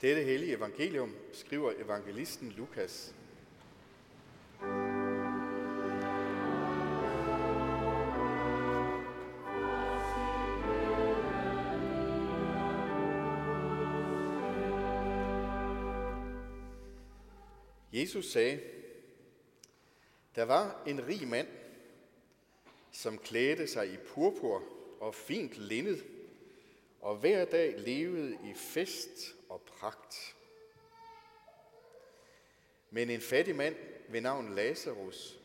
Dette hellige evangelium skriver evangelisten Lukas. Jesus sagde, der var en rig mand, som klædte sig i purpur og fint linned, og hver dag levede i fest og pragt. Men en fattig mand ved navn Lazarus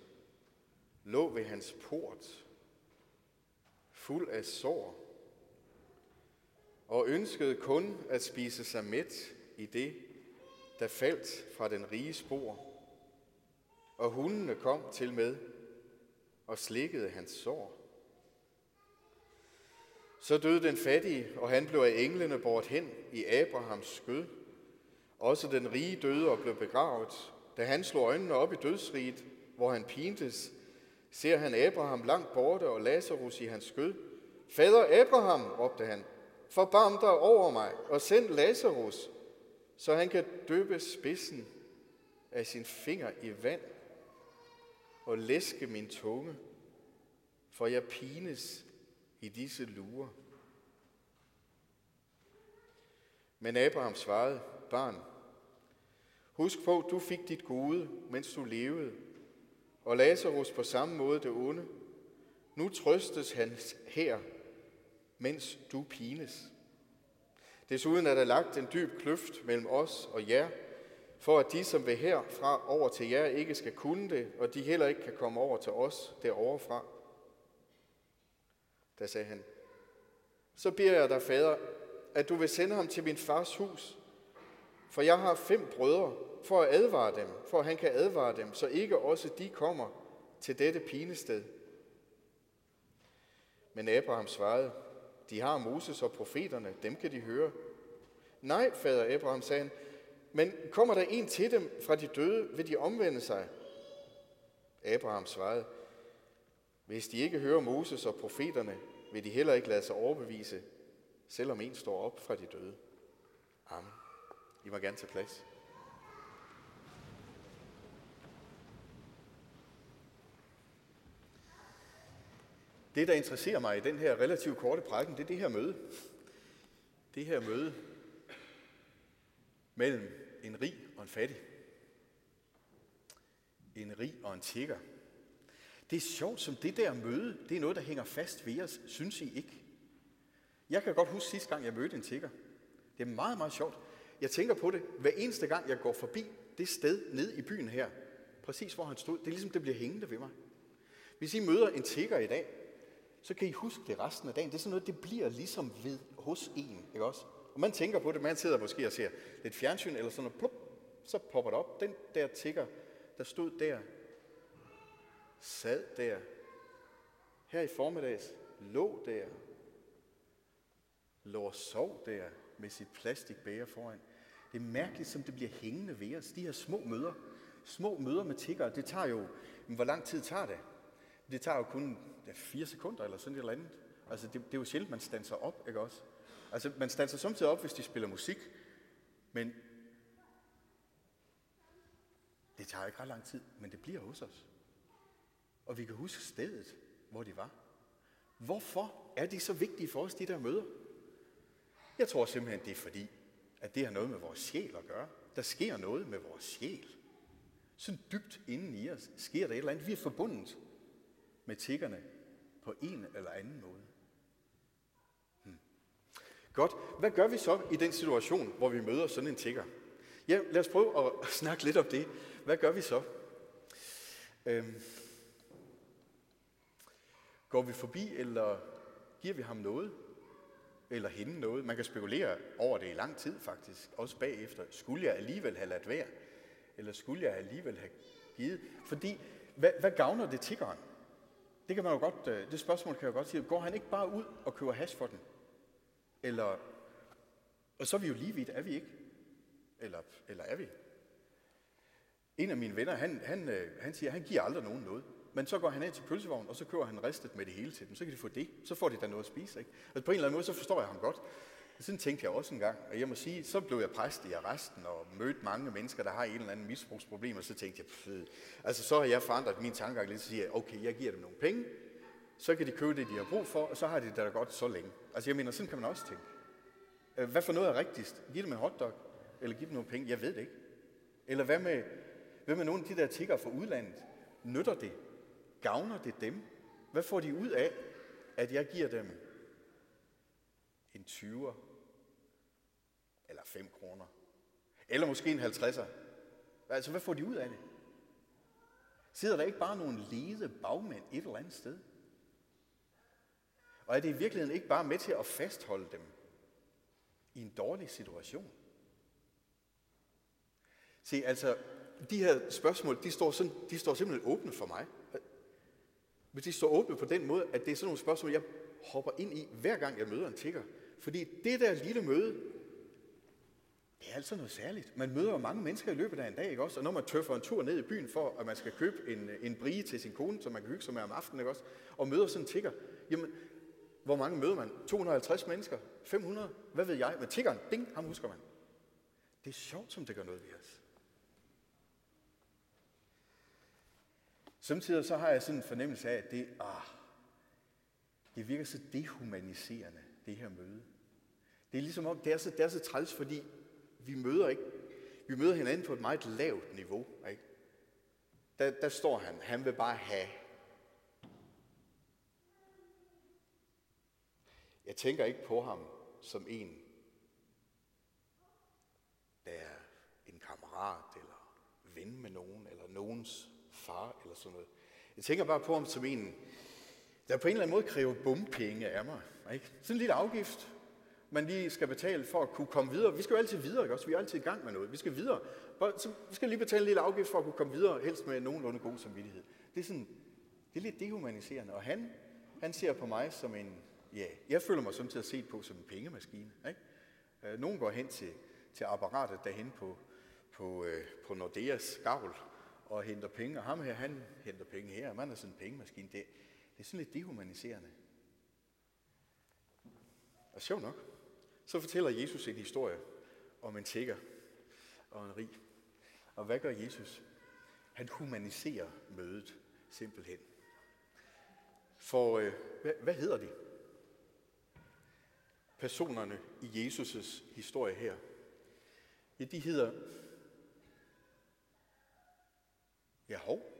lå ved hans port, fuld af sår, og ønskede kun at spise sig mæt i det, der faldt fra den rige spor. Og hundene kom til med og slikkede hans sår. Så døde den fattige, og han blev af englene bort hen i Abrahams skød. Også den rige døde og blev begravet. Da han slog øjnene op i dødsriget, hvor han pintes, ser han Abraham langt borte og Lazarus i hans skød. Fader Abraham, råbte han, forbarm dig over mig og send Lazarus, så han kan døbe spidsen af sin finger i vand og læske min tunge, for jeg pines i disse lurer. Men Abraham svarede, barn, husk på, du fik dit gode, mens du levede, og Lazarus på samme måde det onde. Nu trøstes han her, mens du pines. Desuden er der lagt en dyb kløft mellem os og jer, for at de, som vil herfra over til jer, ikke skal kunne det, og de heller ikke kan komme over til os deroverfra. Da sagde han, så beder jeg dig, fader, at du vil sende ham til min fars hus, for jeg har fem brødre, for at advare dem, for at han kan advare dem, så ikke også de kommer til dette pinested. Men Abraham svarede, de har Moses og profeterne, dem kan de høre. Nej, fader Abraham, sagde han, men kommer der en til dem fra de døde, vil de omvende sig? Abraham svarede, hvis de ikke hører Moses og profeterne, vil de heller ikke lade sig overbevise, selvom en står op fra de døde. Amen. I må gerne tage plads. Det, der interesserer mig i den her relativt korte prædiken, det er det her møde. Det her møde mellem en rig og en fattig. En rig og en tigger. Det er sjovt, som det der møde, det er noget, der hænger fast ved os, synes I ikke? Jeg kan godt huske sidste gang, jeg mødte en tigger. Det er meget, meget sjovt. Jeg tænker på det hver eneste gang, jeg går forbi det sted ned i byen her. Præcis hvor han stod. Det er ligesom, det bliver hængende ved mig. Hvis I møder en tigger i dag, så kan I huske det resten af dagen. Det er sådan noget, det bliver ligesom ved hos en, ikke også? Og man tænker på det, man sidder måske og ser lidt fjernsyn eller sådan noget, plup, så popper det op. Den der tigger, der stod der, sad der, her i formiddags, lå der, lå og sov der med sit plastikbæger foran. Det er mærkeligt, som det bliver hængende ved os. De her små møder, små møder med tigger, det tager jo, men hvor lang tid tager det? Det tager jo kun ja, fire sekunder eller sådan et eller andet. Altså, det, det er jo sjældent, man standser op, ikke også? Altså, man standser samtidig op, hvis de spiller musik, men det tager ikke ret lang tid, men det bliver hos os. Og vi kan huske stedet, hvor de var. Hvorfor er de så vigtige for os, de der møder? Jeg tror simpelthen, det er fordi, at det har noget med vores sjæl at gøre. Der sker noget med vores sjæl. Så dybt inden i os sker der et eller andet. Vi er forbundet med tiggerne på en eller anden måde. Hmm. Godt. Hvad gør vi så i den situation, hvor vi møder sådan en tigger? Ja, lad os prøve at snakke lidt om det. Hvad gør vi så? Øhm. Går vi forbi, eller giver vi ham noget? Eller hende noget? Man kan spekulere over det i lang tid faktisk, også bagefter. Skulle jeg alligevel have ladt være? Eller skulle jeg alligevel have givet? Fordi, hvad, hvad gavner det tiggeren? Det kan man jo godt, øh, det spørgsmål kan jeg jo godt sige, går han ikke bare ud og køber hash for den? Eller, og så er vi jo lige vidt, er vi ikke? Eller, eller er vi? En af mine venner, han, han, øh, han siger, at han giver aldrig nogen noget. Men så går han ned til pølsevognen, og så kører han ristet med det hele til dem. Så kan de få det. Så får de da noget at spise. Ikke? Altså på en eller anden måde, så forstår jeg ham godt. Sådan tænkte jeg også en gang, og jeg må sige, så blev jeg præst i arresten og mødte mange mennesker, der har en eller anden misbrugsproblem, og så tænkte jeg, pff, altså så har jeg forandret min tankegang lidt, så siger jeg, okay, jeg giver dem nogle penge, så kan de købe det, de har brug for, og så har de det da godt så længe. Altså jeg mener, sådan kan man også tænke. Øh, hvad for noget er rigtigst? Giv dem en hotdog, eller giv dem nogle penge? Jeg ved det ikke. Eller hvad med, hvad med nogle af de der tigger fra udlandet? Nytter det? Gavner det dem? Hvad får de ud af, at jeg giver dem en 20'er, eller 5 kroner, eller måske en 50'er? Altså, hvad får de ud af det? Sidder der ikke bare nogle lede bagmænd et eller andet sted? Og er det i virkeligheden ikke bare med til at fastholde dem i en dårlig situation? Se, altså, de her spørgsmål, de står, sådan, de står simpelthen åbne for mig. Hvis de står åbne på den måde, at det er sådan nogle spørgsmål, jeg hopper ind i, hver gang jeg møder en tigger. Fordi det der lille møde, det er altså noget særligt. Man møder jo mange mennesker i løbet af en dag, ikke også? Og når man tøffer en tur ned i byen for, at man skal købe en, en brie til sin kone, så man kan hygge sig med om aftenen, ikke også? Og møder sådan en tigger, jamen, hvor mange møder man? 250 mennesker? 500? Hvad ved jeg? Men tiggeren, ding, ham husker man. Det er sjovt, som det gør noget ved os. Samtidig så har jeg sådan en fornemmelse af, at det, ah, det virker så dehumaniserende, det her møde. Det er ligesom om, det er så, det er så træls, fordi vi møder ikke, vi møder hinanden på et meget lavt niveau. Ikke? Der, der står han, han vil bare have. Jeg tænker ikke på ham som en, der er en kammerat, eller ven med nogen, eller nogens far, eller sådan noget. Jeg tænker bare på ham som en, der på en eller anden måde kræver bumpenge af mig. Ikke? Sådan en lille afgift, man lige skal betale for at kunne komme videre. Vi skal jo altid videre, ikke også? Vi er altid i gang med noget. Vi skal videre. Så vi skal lige betale en lille afgift for at kunne komme videre, helst med nogenlunde god samvittighed. Det er sådan, det er lidt dehumaniserende. Og han, han ser på mig som en, ja, jeg føler mig samtidig set på som en pengemaskine. Ikke? Øh, nogen går hen til, til apparatet derhen på, på, øh, på Nordeas gavl og henter penge, og ham her, han henter penge her, og man er sådan en pengemaskine. Det, det er sådan lidt dehumaniserende. Og sjov nok, så fortæller Jesus en historie om en tigger og en rig. Og hvad gør Jesus? Han humaniserer mødet simpelthen. For øh, hvad, hvad hedder de? Personerne i Jesus' historie her. Ja, de hedder... Ja, hov.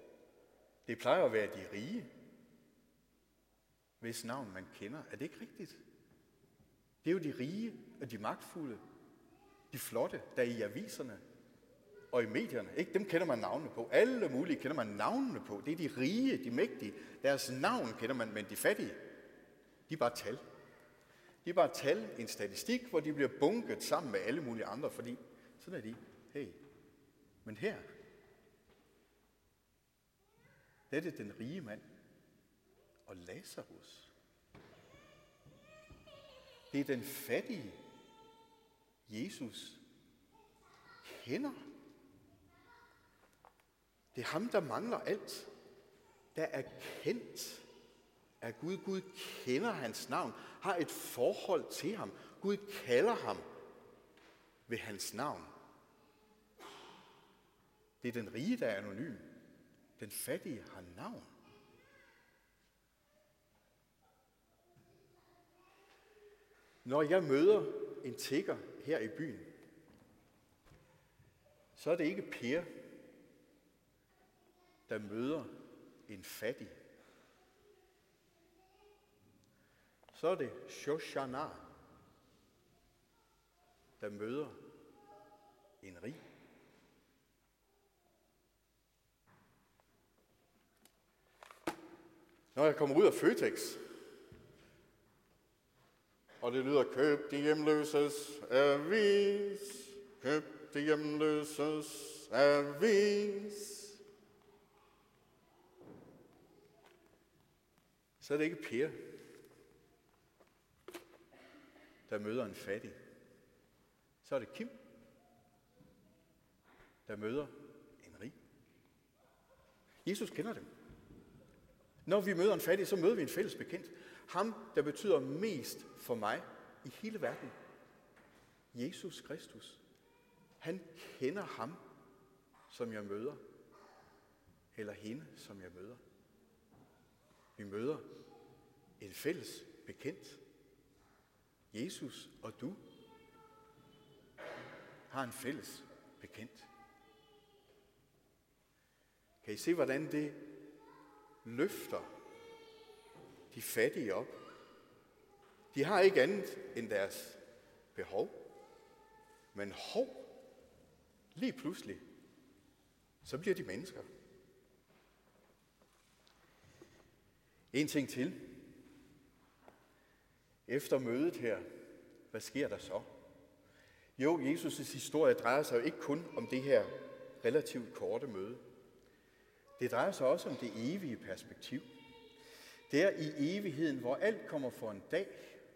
Det plejer at være de rige, hvis navn man kender. Er det ikke rigtigt? Det er jo de rige og de magtfulde, de flotte, der er i aviserne og i medierne. Ikke? Dem kender man navnene på. Alle mulige kender man navnene på. Det er de rige, de mægtige. Deres navn kender man, men de fattige, de er bare tal. De er bare tal i en statistik, hvor de bliver bunket sammen med alle mulige andre, fordi sådan er de. Hey. Men her, der er den rige mand og Lazarus. Det er den fattige, Jesus kender. Det er ham, der mangler alt, der er kendt af Gud. Gud kender hans navn, har et forhold til ham. Gud kalder ham ved hans navn. Det er den rige, der er anonym. Den fattige har navn. Når jeg møder en tigger her i byen, så er det ikke Per, der møder en fattig. Så er det Shoshana, der møder en rig. Når jeg kommer ud af Føtex, og det lyder, køb de hjemløses avis, køb de hjemløses avis. Så er det ikke Per, der møder en fattig. Så er det Kim, der møder en rig. Jesus kender dem. Når vi møder en fattig, så møder vi en fælles bekendt. Ham, der betyder mest for mig i hele verden. Jesus Kristus. Han kender ham, som jeg møder, eller hende, som jeg møder. Vi møder en fælles bekendt. Jesus og du har en fælles bekendt. Kan I se, hvordan det løfter de fattige op? De har ikke andet end deres behov. Men hov, lige pludselig, så bliver de mennesker. En ting til. Efter mødet her, hvad sker der så? Jo, Jesus' historie drejer sig jo ikke kun om det her relativt korte møde. Det drejer sig også om det evige perspektiv. Det er i evigheden, hvor alt kommer for en dag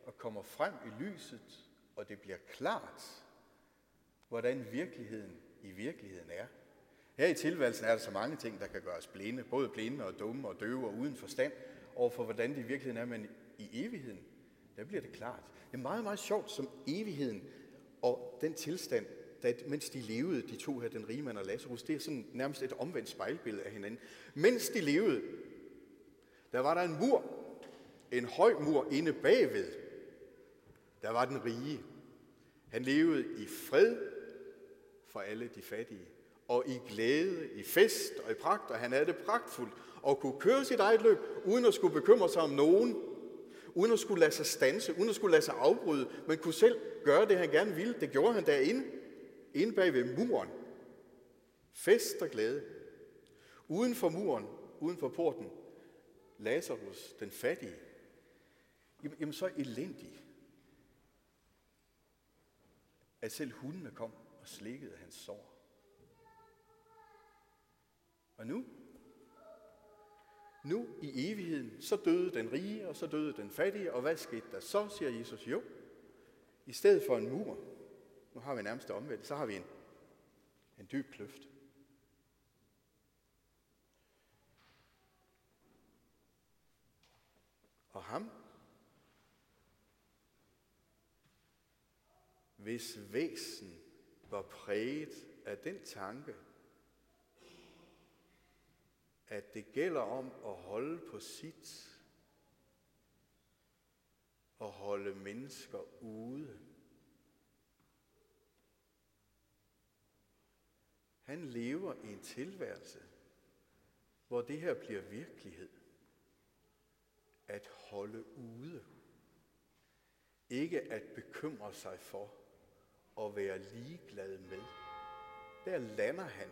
og kommer frem i lyset, og det bliver klart, hvordan virkeligheden i virkeligheden er. Her i tilværelsen er der så mange ting, der kan gøre os blinde, både blinde og dumme og døve og uden forstand, over for hvordan det i virkeligheden er, men i evigheden, der bliver det klart. Det er meget, meget sjovt, som evigheden og den tilstand, da, mens de levede, de to her, den rige mand og Lazarus, det er sådan nærmest et omvendt spejlbillede af hinanden. Mens de levede, der var der en mur, en høj mur inde bagved. Der var den rige. Han levede i fred for alle de fattige, og i glæde, i fest og i pragt, og han havde det pragtfuldt, og kunne køre sit eget løb, uden at skulle bekymre sig om nogen, uden at skulle lade sig stanse, uden at skulle lade sig afbryde, men kunne selv gøre det, han gerne ville. Det gjorde han derinde, inde bag ved muren. Fest og glæde. Uden for muren, uden for porten, Lazarus, den fattige, jamen så elendig, at selv hundene kom og slikkede hans sår. Og nu, nu i evigheden, så døde den rige, og så døde den fattige, og hvad skete der så, siger Jesus? Jo, i stedet for en mur, nu har vi nærmest omvendt, så har vi en, en dyb kløft. Og ham, hvis væsen var præget af den tanke, at det gælder om at holde på sit og holde mennesker ude. Han lever i en tilværelse, hvor det her bliver virkelighed. At holde ude. Ikke at bekymre sig for at være ligeglad med. Der lander han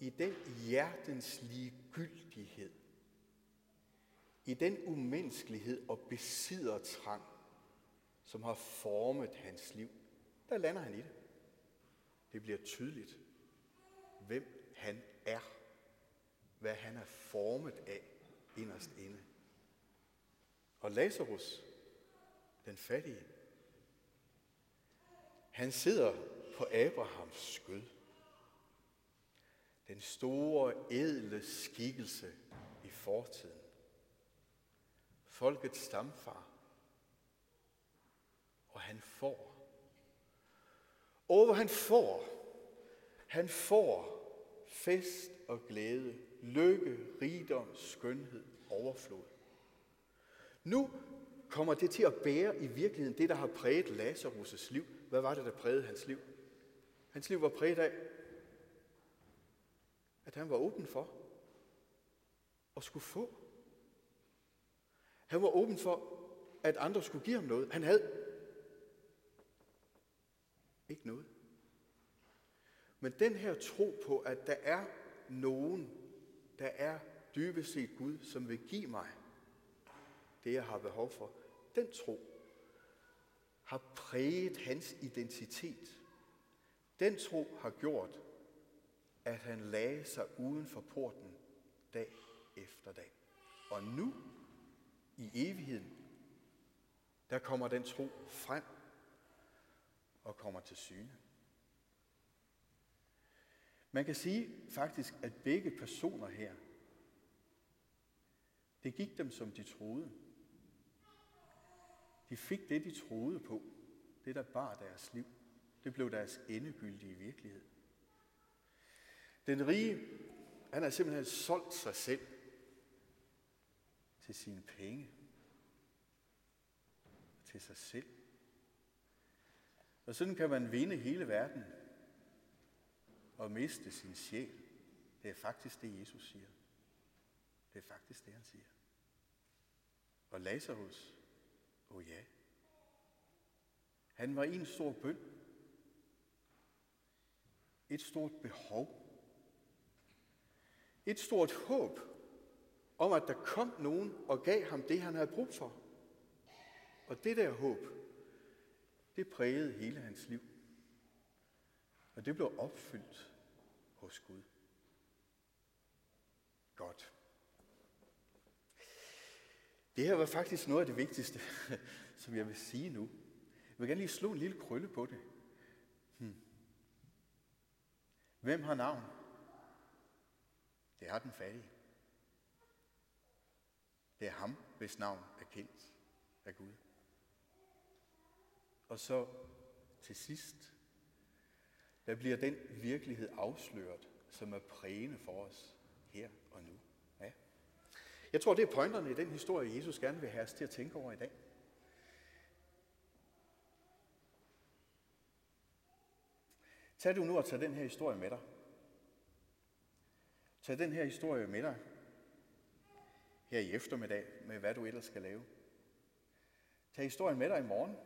i den hjertens ligegyldighed, i den umenneskelighed og besiddertrang, som har formet hans liv. Der lander han i det. Det bliver tydeligt, hvem han er, hvad han er formet af inderst inde. Og Lazarus, den fattige, han sidder på Abrahams skød. Den store, edle skikkelse i fortiden. Folkets stamfar. Og han får. Og hvor han får. Han får fest og glæde, lykke, rigdom, skønhed, overflod. Nu kommer det til at bære i virkeligheden det, der har præget Lazarus' liv. Hvad var det, der prægede hans liv? Hans liv var præget af, at han var åben for at skulle få. Han var åben for, at andre skulle give ham noget. Han havde ikke noget. Men den her tro på, at der er nogen, der er dybest set Gud, som vil give mig det, jeg har behov for, den tro har præget hans identitet. Den tro har gjort, at han lagde sig uden for porten dag efter dag. Og nu, i evigheden, der kommer den tro frem og kommer til syne. Man kan sige faktisk, at begge personer her, det gik dem, som de troede. De fik det, de troede på. Det, der bar deres liv. Det blev deres endegyldige virkelighed. Den rige, han har simpelthen solgt sig selv til sine penge, til sig selv. Og sådan kan man vinde hele verden og miste sin sjæl. Det er faktisk det, Jesus siger. Det er faktisk det, han siger. Og Lazarus, åh oh ja, han var i en stor bøn. Et stort behov. Et stort håb om, at der kom nogen og gav ham det, han havde brug for. Og det der håb, det prægede hele hans liv. Men det blev opfyldt hos Gud. Godt. Det her var faktisk noget af det vigtigste, som jeg vil sige nu. Jeg vil gerne lige slå en lille krølle på det. Hmm. Hvem har navn? Det har den fattige. Det er ham, hvis navn er kendt af Gud. Og så til sidst, der bliver den virkelighed afsløret, som er prægende for os her og nu. Ja. Jeg tror, det er pointerne i den historie, Jesus gerne vil have os til at tænke over i dag. Tag du nu og tag den her historie med dig. Tag den her historie med dig her i eftermiddag med, hvad du ellers skal lave. Tag historien med dig i morgen,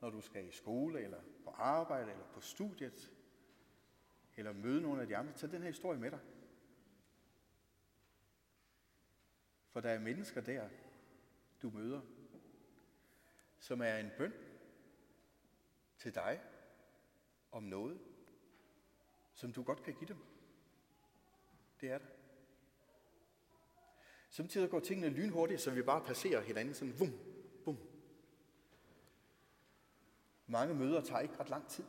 når du skal i skole, eller på arbejde, eller på studiet, eller møde nogle af de andre. Tag den her historie med dig. For der er mennesker der, du møder, som er en bøn til dig om noget, som du godt kan give dem. Det er det. Samtidig går tingene lynhurtigt, så vi bare passerer hinanden sådan, vum, bum. Mange møder tager ikke ret lang tid.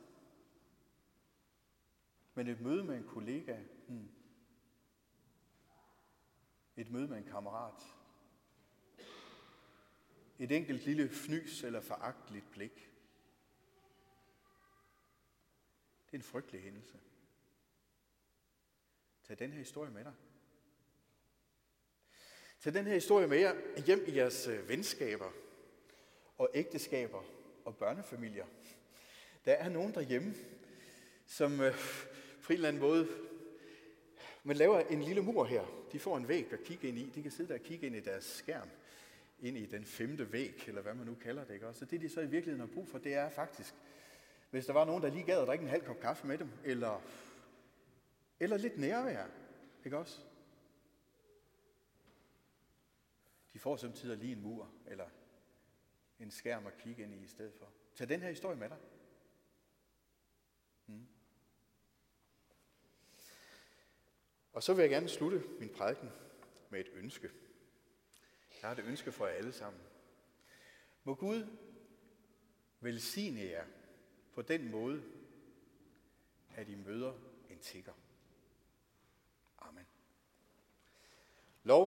Men et møde med en kollega, hmm. et møde med en kammerat, et enkelt lille fnys eller foragteligt blik, det er en frygtelig hændelse. Tag den her historie med dig. Tag den her historie med jer hjem i jeres øh, venskaber og ægteskaber og børnefamilier. Der er nogen derhjemme, som øh, på en eller anden måde, man laver en lille mur her. De får en væg at kigge ind i. De kan sidde der og kigge ind i deres skærm, ind i den femte væg, eller hvad man nu kalder det. Ikke? Så det, de så i virkeligheden har brug for, det er faktisk, hvis der var nogen, der lige gad at drikke en halv kop kaffe med dem, eller, eller lidt nærvær, ikke også? De får samtidig lige en mur, eller en skærm at kigge ind i i stedet for. Tag den her historie med dig. Og så vil jeg gerne slutte min prædiken med et ønske. Jeg har et ønske for jer alle sammen. Må Gud velsigne jer på den måde, at I møder en tigger. Amen. Lov